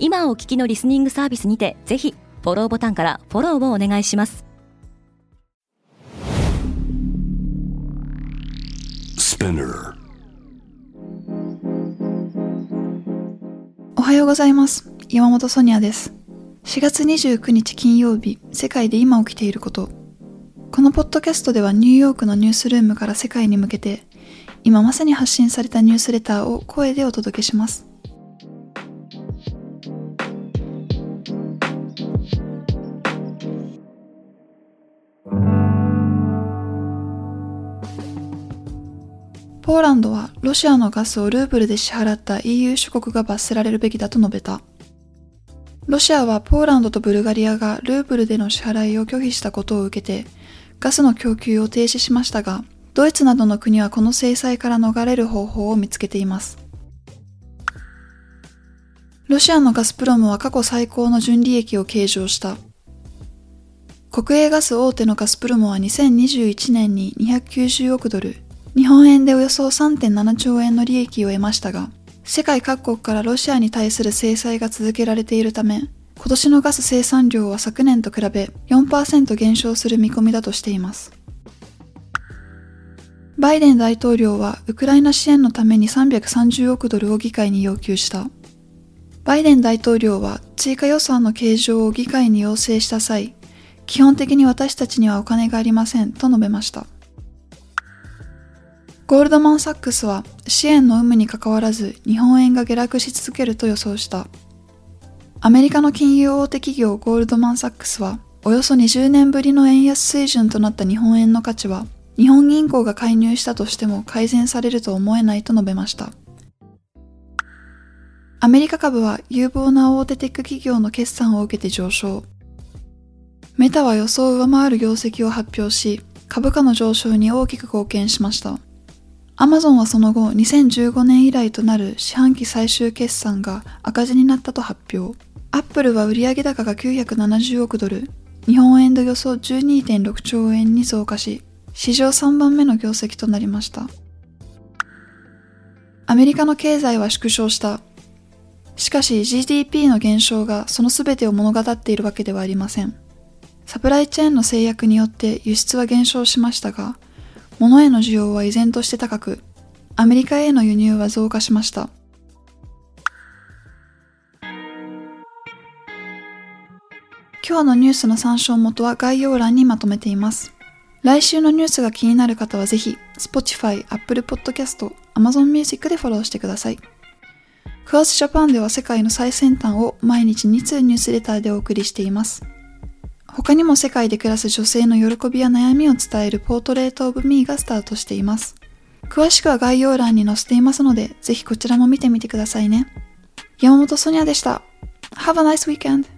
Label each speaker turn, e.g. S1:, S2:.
S1: 今お聞きのリスニングサービスにてぜひフォローボタンからフォローをお願いします。
S2: おはようございます。山本ソニアです。4月29日金曜日世界で今起きていること。このポッドキャストではニューヨークのニュースルームから世界に向けて今まさに発信されたニュースレターを声でお届けしますポーランドはロシアのガスをルーブルで支払った EU 諸国が罰せられるべきだと述べた。ロシアはポーランドとブルガリアがルーブルでの支払いを拒否したことを受けて、ガスの供給を停止しましたが、ドイツなどの国はこの制裁から逃れる方法を見つけています。ロシアのガスプロムは過去最高の純利益を計上した。国営ガス大手のガスプロムは2021年に290億ドル、日本円でおよそ3.7兆円の利益を得ましたが、世界各国からロシアに対する制裁が続けられているため、今年のガス生産量は昨年と比べ4%減少する見込みだとしています。バイデン大統領はウクライナ支援のために330億ドルを議会に要求した。バイデン大統領は追加予算の計上を議会に要請した際、基本的に私たちにはお金がありませんと述べました。ゴールドマン・サックスは支援の有無にかかわらず日本円が下落し続けると予想した。アメリカの金融大手企業ゴールドマン・サックスはおよそ20年ぶりの円安水準となった日本円の価値は日本銀行が介入したとしても改善されると思えないと述べました。アメリカ株は有望な大手テック企業の決算を受けて上昇。メタは予想を上回る業績を発表し、株価の上昇に大きく貢献しました。アマゾンはその後2015年以来となる四半期最終決算が赤字になったと発表。アップルは売上高が970億ドル、日本円で予想12.6兆円に増加し、史上3番目の業績となりました。アメリカの経済は縮小した。しかし GDP の減少がその全てを物語っているわけではありません。サプライチェーンの制約によって輸出は減少しましたが、物への需要は依然として高く、アメリカへの輸入は増加しました。今日のニュースの参照元は概要欄にまとめています。来週のニュースが気になる方はぜひ、Spotify、Apple Podcast、Amazon Music でフォローしてください。クワースジャパンでは世界の最先端を毎日2通ニュースレターでお送りしています。他にも世界で暮らす女性の喜びや悩みを伝えるポートレートオブミーがスタートしています。詳しくは概要欄に載せていますので、ぜひこちらも見てみてくださいね。山本ソニアでした。Have a nice weekend!